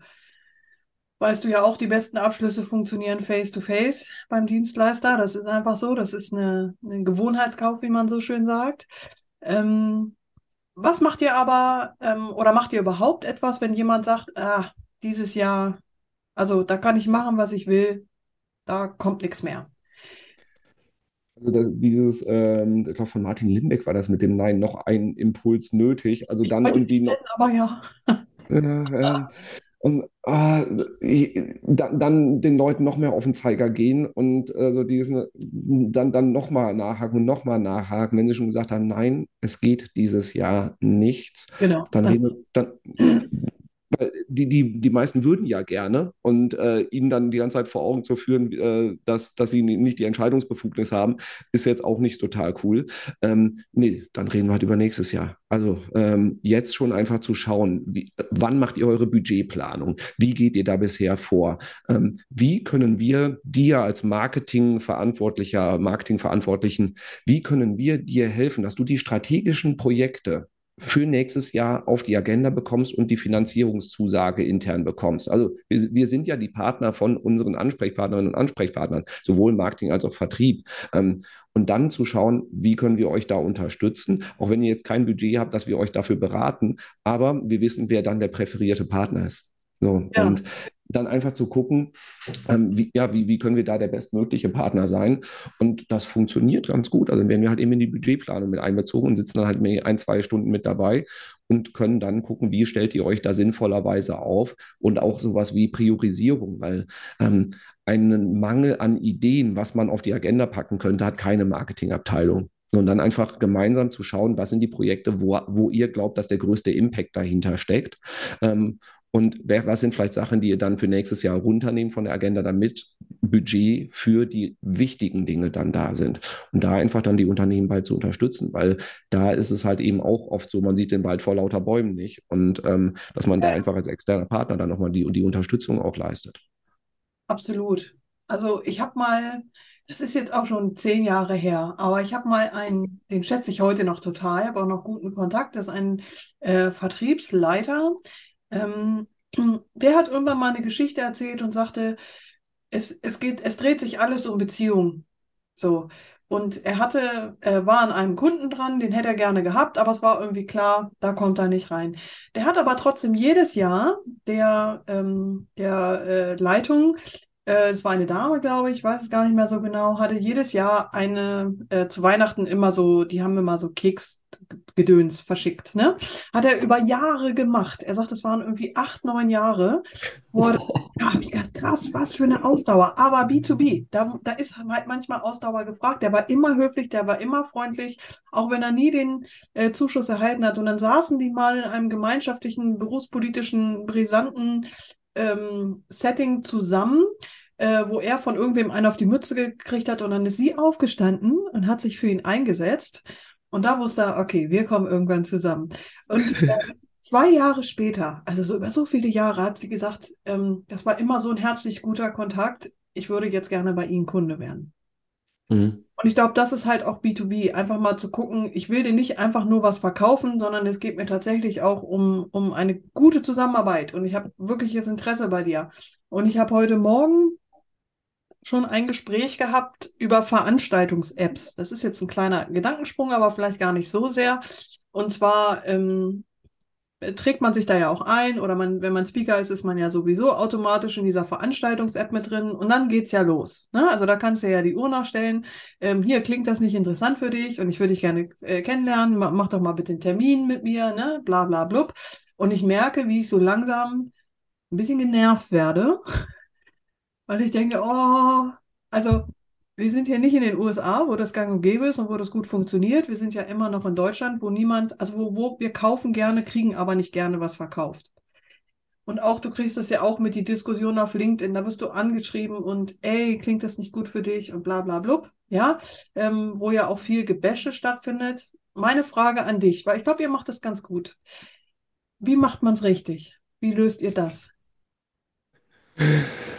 Speaker 1: weißt du ja auch, die besten Abschlüsse funktionieren face-to-face -face beim Dienstleister. Das ist einfach so. Das ist eine, ein Gewohnheitskauf, wie man so schön sagt. Ähm, was macht ihr aber ähm, oder macht ihr überhaupt etwas, wenn jemand sagt, ah, dieses Jahr, also da kann ich machen, was ich will, da kommt nichts mehr?
Speaker 2: Also das, dieses, ähm, ich glaube von Martin Limbeck war das mit dem Nein noch ein Impuls nötig. Also dann irgendwie noch.
Speaker 1: Aber ja.
Speaker 2: Äh, äh, und äh, ich, dann, dann, den Leuten noch mehr auf den Zeiger gehen und äh, so diesen, dann, dann nochmal nachhaken und nochmal nachhaken. Wenn sie schon gesagt haben, nein, es geht dieses Jahr nichts, genau. dann, reden, dann die, die, die meisten würden ja gerne und äh, ihnen dann die ganze Zeit vor Augen zu führen, äh, dass, dass sie nicht die Entscheidungsbefugnis haben, ist jetzt auch nicht total cool. Ähm, nee, dann reden wir halt über nächstes Jahr. Also ähm, jetzt schon einfach zu schauen, wie, wann macht ihr eure Budgetplanung? Wie geht ihr da bisher vor? Ähm, wie können wir dir als Marketingverantwortlicher, Marketingverantwortlichen, wie können wir dir helfen, dass du die strategischen Projekte für nächstes Jahr auf die Agenda bekommst und die Finanzierungszusage intern bekommst. Also wir, wir sind ja die Partner von unseren Ansprechpartnerinnen und Ansprechpartnern, sowohl Marketing als auch Vertrieb. Ähm, und dann zu schauen, wie können wir euch da unterstützen, auch wenn ihr jetzt kein Budget habt, dass wir euch dafür beraten, aber wir wissen, wer dann der präferierte Partner ist. So, ja. und dann einfach zu gucken, ähm, wie, ja, wie, wie können wir da der bestmögliche Partner sein? Und das funktioniert ganz gut. Also werden wir halt eben in die Budgetplanung mit einbezogen und sitzen dann halt ein, zwei Stunden mit dabei und können dann gucken, wie stellt ihr euch da sinnvollerweise auf und auch sowas wie Priorisierung, weil ähm, einen Mangel an Ideen, was man auf die Agenda packen könnte, hat keine Marketingabteilung. Und dann einfach gemeinsam zu schauen, was sind die Projekte, wo, wo ihr glaubt, dass der größte Impact dahinter steckt. Ähm, und was sind vielleicht Sachen, die ihr dann für nächstes Jahr runternehmen von der Agenda, damit Budget für die wichtigen Dinge dann da sind. Und da einfach dann die Unternehmen bald zu unterstützen, weil da ist es halt eben auch oft so, man sieht den Wald vor lauter Bäumen nicht. Und ähm, dass man da einfach als externer Partner dann nochmal die, die Unterstützung auch leistet.
Speaker 1: Absolut. Also ich habe mal, das ist jetzt auch schon zehn Jahre her, aber ich habe mal einen, den schätze ich heute noch total, habe auch noch guten Kontakt, das ist ein äh, Vertriebsleiter, ähm, der hat irgendwann mal eine Geschichte erzählt und sagte, es, es geht, es dreht sich alles um Beziehungen. So. Und er hatte, er war an einem Kunden dran, den hätte er gerne gehabt, aber es war irgendwie klar, da kommt er nicht rein. Der hat aber trotzdem jedes Jahr der, ähm, der äh, Leitung es war eine Dame, glaube ich, weiß es gar nicht mehr so genau, hatte jedes Jahr eine, äh, zu Weihnachten immer so, die haben immer so Keksgedöns verschickt, ne? Hat er über Jahre gemacht. Er sagt, es waren irgendwie acht, neun Jahre. Wo das, ja, ich gedacht, krass, was für eine Ausdauer. Aber B2B, da, da ist halt manchmal Ausdauer gefragt. Der war immer höflich, der war immer freundlich, auch wenn er nie den äh, Zuschuss erhalten hat. Und dann saßen die mal in einem gemeinschaftlichen, berufspolitischen, brisanten ähm, Setting zusammen, äh, wo er von irgendwem einen auf die Mütze gekriegt hat und dann ist sie aufgestanden und hat sich für ihn eingesetzt. Und da wusste er, okay, wir kommen irgendwann zusammen. Und äh, zwei Jahre später, also so über so viele Jahre, hat sie gesagt, ähm, das war immer so ein herzlich guter Kontakt. Ich würde jetzt gerne bei Ihnen Kunde werden. Mhm. Und ich glaube, das ist halt auch B2B, einfach mal zu gucken, ich will dir nicht einfach nur was verkaufen, sondern es geht mir tatsächlich auch um, um eine gute Zusammenarbeit und ich habe wirkliches Interesse bei dir. Und ich habe heute Morgen schon ein Gespräch gehabt über Veranstaltungs-Apps. Das ist jetzt ein kleiner Gedankensprung, aber vielleicht gar nicht so sehr. Und zwar ähm, äh, trägt man sich da ja auch ein oder man, wenn man Speaker ist, ist man ja sowieso automatisch in dieser Veranstaltungs-App mit drin und dann geht's ja los. Ne? Also da kannst du ja die Uhr nachstellen. Ähm, hier klingt das nicht interessant für dich und ich würde dich gerne äh, kennenlernen. Mach, mach, doch mal bitte einen Termin mit mir, ne? Bla bla blub. Und ich merke, wie ich so langsam ein bisschen genervt werde, weil ich denke, oh, also wir sind ja nicht in den USA, wo das gang und gäbe ist und wo das gut funktioniert. Wir sind ja immer noch in Deutschland, wo niemand, also wo, wo wir kaufen gerne, kriegen aber nicht gerne was verkauft. Und auch, du kriegst das ja auch mit die Diskussion auf LinkedIn, da wirst du angeschrieben und ey, klingt das nicht gut für dich und bla bla blub, ja, ähm, wo ja auch viel Gebäsche stattfindet. Meine Frage an dich, weil ich glaube, ihr macht das ganz gut. Wie macht man es richtig? Wie löst ihr das?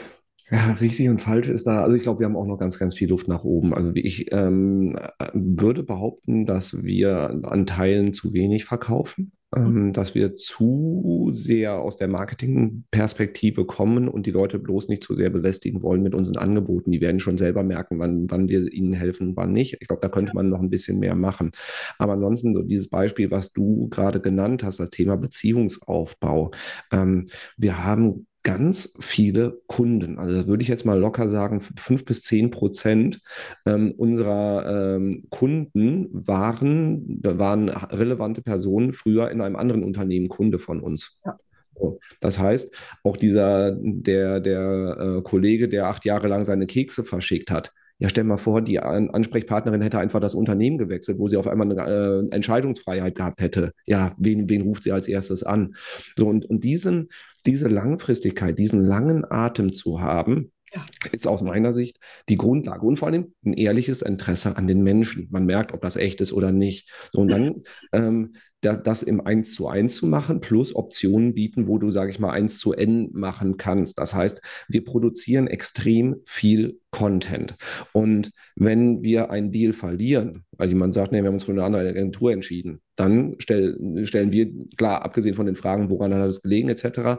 Speaker 2: Ja, richtig und falsch ist da, also ich glaube, wir haben auch noch ganz, ganz viel Luft nach oben. Also ich ähm, würde behaupten, dass wir an Teilen zu wenig verkaufen, ähm, dass wir zu sehr aus der Marketingperspektive kommen und die Leute bloß nicht zu sehr belästigen wollen mit unseren Angeboten. Die werden schon selber merken, wann, wann wir ihnen helfen, wann nicht. Ich glaube, da könnte man noch ein bisschen mehr machen. Aber ansonsten, so dieses Beispiel, was du gerade genannt hast, das Thema Beziehungsaufbau. Ähm, wir haben ganz viele Kunden. Also würde ich jetzt mal locker sagen, fünf bis zehn Prozent ähm, unserer ähm, Kunden waren, waren relevante Personen früher in einem anderen Unternehmen Kunde von uns. Ja. So. Das heißt, auch dieser, der, der äh, Kollege, der acht Jahre lang seine Kekse verschickt hat, ja, stell mal vor, die Ansprechpartnerin hätte einfach das Unternehmen gewechselt, wo sie auf einmal eine äh, Entscheidungsfreiheit gehabt hätte. Ja, wen, wen ruft sie als erstes an? So, und, und diesen, diese Langfristigkeit, diesen langen Atem zu haben, ja. ist aus meiner Sicht die Grundlage und vor allem ein ehrliches Interesse an den Menschen. Man merkt, ob das echt ist oder nicht. So, und dann ähm, da, das im 1 zu 1 zu machen, plus Optionen bieten, wo du, sage ich mal, 1 zu N machen kannst. Das heißt, wir produzieren extrem viel Content. Und wenn wir einen Deal verlieren, weil jemand sagt, nee, wir haben uns für eine andere Agentur entschieden, dann stell, stellen wir, klar, abgesehen von den Fragen, woran hat es gelegen, etc.,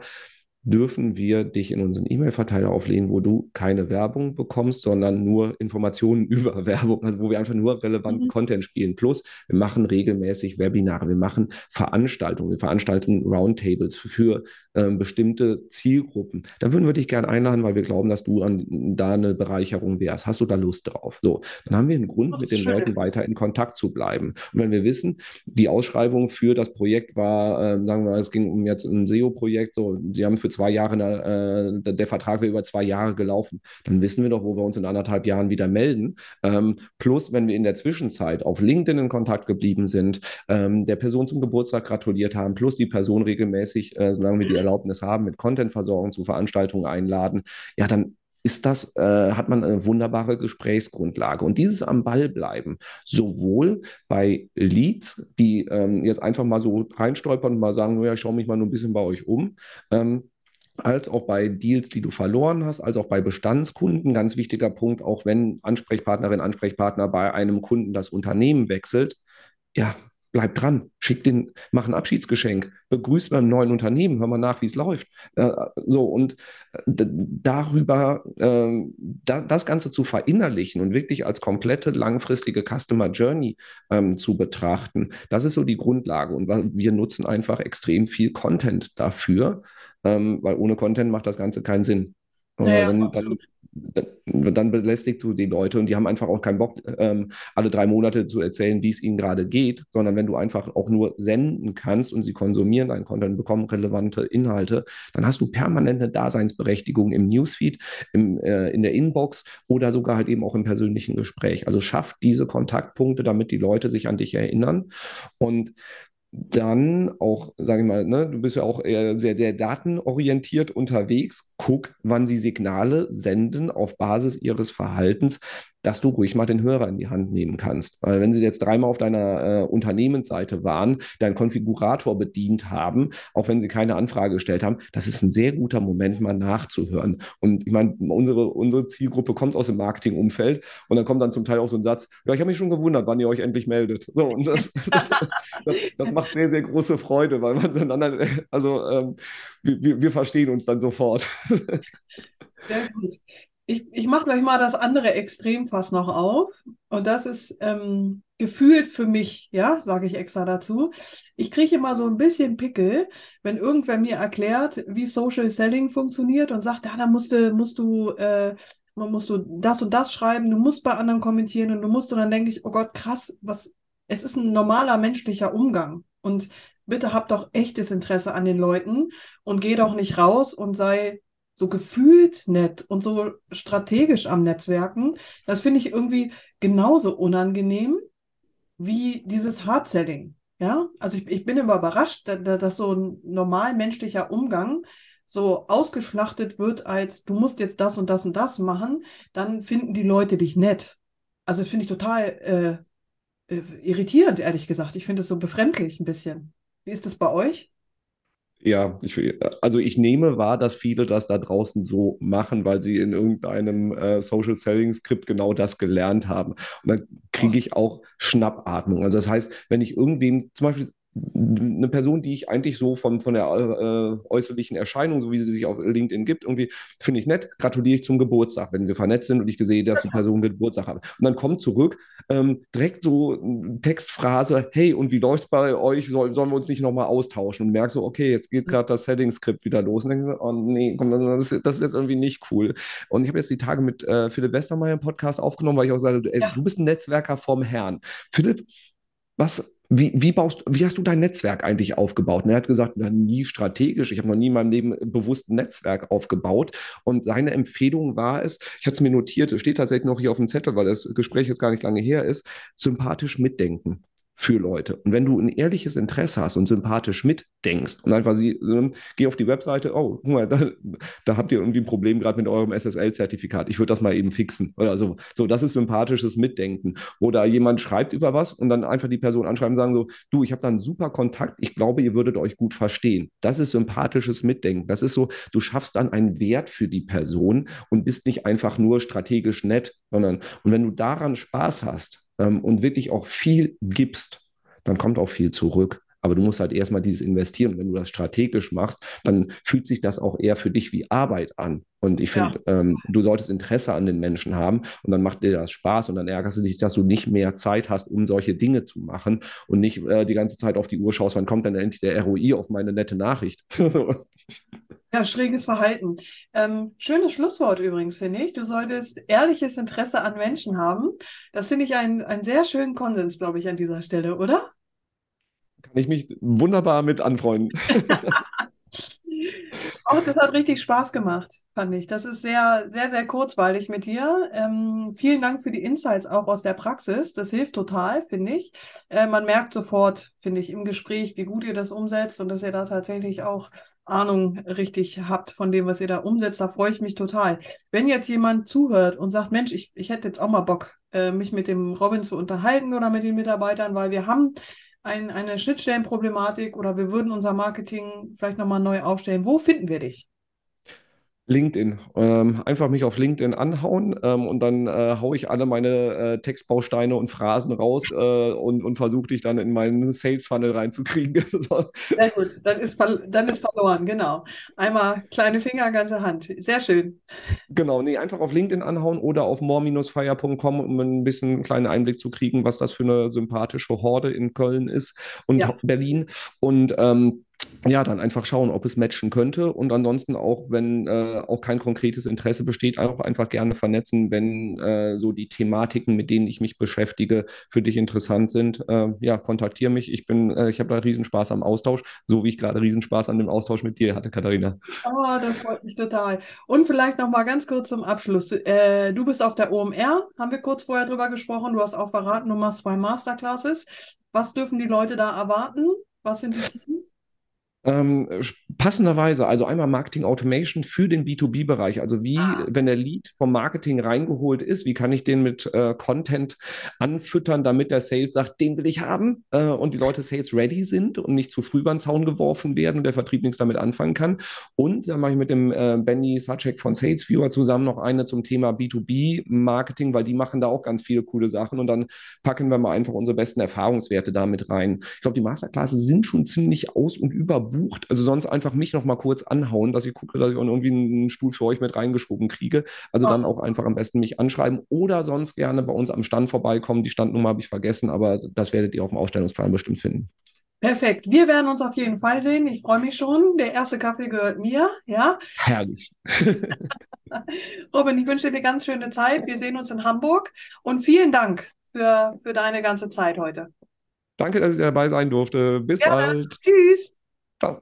Speaker 2: dürfen wir dich in unseren E-Mail-Verteiler auflehnen, wo du keine Werbung bekommst, sondern nur Informationen über Werbung, also wo wir einfach nur relevanten mhm. Content spielen. Plus, wir machen regelmäßig Webinare, wir machen Veranstaltungen, wir veranstalten Roundtables für ähm, bestimmte Zielgruppen. Da würden wir dich gerne einladen, weil wir glauben, dass du an, da eine Bereicherung wärst. Hast du da Lust drauf? So, dann haben wir einen Grund, mit den schön. Leuten weiter in Kontakt zu bleiben. Und wenn wir wissen, die Ausschreibung für das Projekt war, äh, sagen wir mal, es ging um jetzt ein SEO-Projekt, so, sie haben für zwei Jahre, äh, der Vertrag wäre über zwei Jahre gelaufen, dann wissen wir doch, wo wir uns in anderthalb Jahren wieder melden. Ähm, plus, wenn wir in der Zwischenzeit auf LinkedIn in Kontakt geblieben sind, ähm, der Person zum Geburtstag gratuliert haben, plus die Person regelmäßig, äh, solange wir die Erlaubnis haben, mit Contentversorgung zu Veranstaltungen einladen, ja, dann ist das, äh, hat man eine wunderbare Gesprächsgrundlage. Und dieses am Ball bleiben, sowohl bei Leads, die ähm, jetzt einfach mal so reinstolpern und mal sagen, naja, ich schaue mich mal nur ein bisschen bei euch um, ähm, als auch bei Deals, die du verloren hast, als auch bei Bestandskunden. Ganz wichtiger Punkt, auch wenn Ansprechpartnerin, Ansprechpartner bei einem Kunden das Unternehmen wechselt, ja, bleib dran, schick den, mach ein Abschiedsgeschenk, begrüß beim neuen Unternehmen, hör mal nach, wie es läuft. Äh, so und äh, darüber äh, da, das Ganze zu verinnerlichen und wirklich als komplette langfristige Customer Journey ähm, zu betrachten, das ist so die Grundlage. Und wir nutzen einfach extrem viel Content dafür, ähm, weil ohne Content macht das Ganze keinen Sinn. Naja, dann, dann, dann belästigst du die Leute und die haben einfach auch keinen Bock, ähm, alle drei Monate zu erzählen, wie es ihnen gerade geht, sondern wenn du einfach auch nur senden kannst und sie konsumieren deinen Content, bekommen relevante Inhalte, dann hast du permanente Daseinsberechtigung im Newsfeed, im, äh, in der Inbox oder sogar halt eben auch im persönlichen Gespräch. Also schaff diese Kontaktpunkte, damit die Leute sich an dich erinnern. Und dann auch, sage ich mal, ne, du bist ja auch eher sehr, sehr datenorientiert unterwegs. Guck, wann sie Signale senden auf Basis ihres Verhaltens, dass du ruhig mal den Hörer in die Hand nehmen kannst. Weil wenn sie jetzt dreimal auf deiner äh, Unternehmensseite waren, deinen Konfigurator bedient haben, auch wenn sie keine Anfrage gestellt haben, das ist ein sehr guter Moment, mal nachzuhören. Und ich meine, unsere, unsere Zielgruppe kommt aus dem Marketingumfeld und dann kommt dann zum Teil auch so ein Satz, ja, ich habe mich schon gewundert, wann ihr euch endlich meldet. So, und das, das, das, macht sehr, sehr große Freude, weil man dann, also ähm, wir, wir verstehen uns dann sofort.
Speaker 1: Sehr gut. Ich, ich mache gleich mal das andere Extremfass noch auf. Und das ist ähm, gefühlt für mich, ja, sage ich extra dazu. Ich kriege immer so ein bisschen Pickel, wenn irgendwer mir erklärt, wie Social Selling funktioniert und sagt, ja, da musst du, musst du, äh, musst du das und das schreiben, du musst bei anderen kommentieren und du musst, und dann denke ich, oh Gott, krass, was, es ist ein normaler menschlicher Umgang. Und bitte hab doch echtes Interesse an den Leuten und geh doch nicht raus und sei so gefühlt nett und so strategisch am Netzwerken, das finde ich irgendwie genauso unangenehm wie dieses Hard-Selling. Ja, also ich, ich bin immer überrascht, dass, so ein normal menschlicher Umgang so ausgeschlachtet wird als du musst jetzt das und das und das machen, dann finden die Leute dich nett. Also finde ich total äh, äh, irritierend, ehrlich gesagt. Ich finde es so befremdlich ein bisschen. Wie ist das bei euch?
Speaker 2: Ja, ich, also ich nehme wahr, dass viele das da draußen so machen, weil sie in irgendeinem äh, Social Selling Skript genau das gelernt haben. Und dann kriege ich auch Schnappatmung. Also das heißt, wenn ich irgendwen, zum Beispiel eine Person, die ich eigentlich so von, von der äh, äußerlichen Erscheinung, so wie sie sich auf LinkedIn gibt, irgendwie finde ich nett, gratuliere ich zum Geburtstag, wenn wir vernetzt sind und ich sehe, dass die Person Geburtstag hat. Und dann kommt zurück ähm, direkt so Textphrase, hey, und wie läuft es bei euch? Soll, sollen wir uns nicht nochmal austauschen? Und merke so, okay, jetzt geht gerade das Setting-Skript wieder los. Und denke so, oh nee, komm, das, ist, das ist jetzt irgendwie nicht cool. Und ich habe jetzt die Tage mit äh, Philipp Westermeier im Podcast aufgenommen, weil ich auch sage, ey, ja. du bist ein Netzwerker vom Herrn. Philipp, was wie, wie, baust, wie hast du dein Netzwerk eigentlich aufgebaut? Und er hat gesagt, na, nie strategisch. Ich habe noch nie in meinem Leben bewusst ein Netzwerk aufgebaut. Und seine Empfehlung war es, ich hatte es mir notiert, es steht tatsächlich noch hier auf dem Zettel, weil das Gespräch jetzt gar nicht lange her ist, sympathisch mitdenken für Leute. Und wenn du ein ehrliches Interesse hast und sympathisch mitdenkst und einfach sie, äh, geh auf die Webseite, oh, guck mal, da, da habt ihr irgendwie ein Problem gerade mit eurem SSL-Zertifikat. Ich würde das mal eben fixen. Oder so. So, das ist sympathisches Mitdenken. Oder jemand schreibt über was und dann einfach die Person anschreiben und sagen so, du, ich habe da einen super Kontakt, ich glaube, ihr würdet euch gut verstehen. Das ist sympathisches Mitdenken. Das ist so, du schaffst dann einen Wert für die Person und bist nicht einfach nur strategisch nett, sondern, und wenn du daran Spaß hast, ähm, und wirklich auch viel gibst, dann kommt auch viel zurück. Aber du musst halt erstmal dieses investieren. Wenn du das strategisch machst, dann fühlt sich das auch eher für dich wie Arbeit an. Und ich finde, ja. ähm, du solltest Interesse an den Menschen haben und dann macht dir das Spaß und dann ärgerst du dich, dass du nicht mehr Zeit hast, um solche Dinge zu machen und nicht äh, die ganze Zeit auf die Uhr schaust, wann kommt denn endlich der ROI auf meine nette Nachricht.
Speaker 1: Ja, schräges Verhalten. Ähm, schönes Schlusswort übrigens, finde ich. Du solltest ehrliches Interesse an Menschen haben. Das finde ich einen sehr schönen Konsens, glaube ich, an dieser Stelle, oder?
Speaker 2: Kann ich mich wunderbar mit anfreunden.
Speaker 1: Auch das hat richtig Spaß gemacht, fand ich. Das ist sehr, sehr, sehr kurzweilig mit dir. Ähm, vielen Dank für die Insights auch aus der Praxis. Das hilft total, finde ich. Äh, man merkt sofort, finde ich, im Gespräch, wie gut ihr das umsetzt und dass ihr da tatsächlich auch Ahnung richtig habt von dem, was ihr da umsetzt. Da freue ich mich total. Wenn jetzt jemand zuhört und sagt, Mensch, ich, ich hätte jetzt auch mal Bock, äh, mich mit dem Robin zu unterhalten oder mit den Mitarbeitern, weil wir haben ein, eine Schnittstellenproblematik oder wir würden unser Marketing vielleicht nochmal neu aufstellen. Wo finden wir dich?
Speaker 2: LinkedIn. Ähm, einfach mich auf LinkedIn anhauen ähm, und dann äh, haue ich alle meine äh, Textbausteine und Phrasen raus äh, und, und versuche dich dann in meinen Sales Funnel reinzukriegen.
Speaker 1: Sehr gut, dann ist, dann ist verloren, genau. Einmal kleine Finger, ganze Hand. Sehr schön.
Speaker 2: Genau, nee, einfach auf LinkedIn anhauen oder auf more-fire.com, um ein bisschen einen kleinen Einblick zu kriegen, was das für eine sympathische Horde in Köln ist und ja. Berlin. Und ähm, ja, dann einfach schauen, ob es matchen könnte und ansonsten auch, wenn äh, auch kein konkretes Interesse besteht, auch einfach gerne vernetzen, wenn äh, so die Thematiken, mit denen ich mich beschäftige, für dich interessant sind. Äh, ja, kontaktiere mich. Ich bin, äh, ich habe da Riesenspaß am Austausch, so wie ich gerade Riesenspaß an dem Austausch mit dir hatte, Katharina.
Speaker 1: Oh, das freut mich total. Und vielleicht noch mal ganz kurz zum Abschluss. Äh, du bist auf der OMR, haben wir kurz vorher drüber gesprochen. Du hast auch verraten, du machst zwei Masterclasses. Was dürfen die Leute da erwarten? Was sind die Themen?
Speaker 2: Ähm, passenderweise, also einmal Marketing Automation für den B2B-Bereich. Also wie, ah. wenn der Lead vom Marketing reingeholt ist, wie kann ich den mit äh, Content anfüttern, damit der Sales sagt, den will ich haben äh, und die Leute Sales ready sind und nicht zu früh den Zaun geworfen werden und der Vertrieb nichts damit anfangen kann. Und dann mache ich mit dem äh, Benny Sacek von SalesViewer zusammen noch eine zum Thema B2B-Marketing, weil die machen da auch ganz viele coole Sachen und dann packen wir mal einfach unsere besten Erfahrungswerte damit rein. Ich glaube, die Masterclasses sind schon ziemlich aus und über bucht. Also sonst einfach mich noch mal kurz anhauen, dass ich gucke, dass ich irgendwie einen Stuhl für euch mit reingeschoben kriege. Also Ach. dann auch einfach am besten mich anschreiben oder sonst gerne bei uns am Stand vorbeikommen. Die Standnummer habe ich vergessen, aber das werdet ihr auf dem Ausstellungsplan bestimmt finden.
Speaker 1: Perfekt. Wir werden uns auf jeden Fall sehen. Ich freue mich schon. Der erste Kaffee gehört mir. Ja.
Speaker 2: Herrlich.
Speaker 1: Robin, ich wünsche dir ganz schöne Zeit. Wir sehen uns in Hamburg und vielen Dank für, für deine ganze Zeit heute.
Speaker 2: Danke, dass ich dabei sein durfte. Bis Gerne. bald.
Speaker 1: Tschüss.
Speaker 2: tá,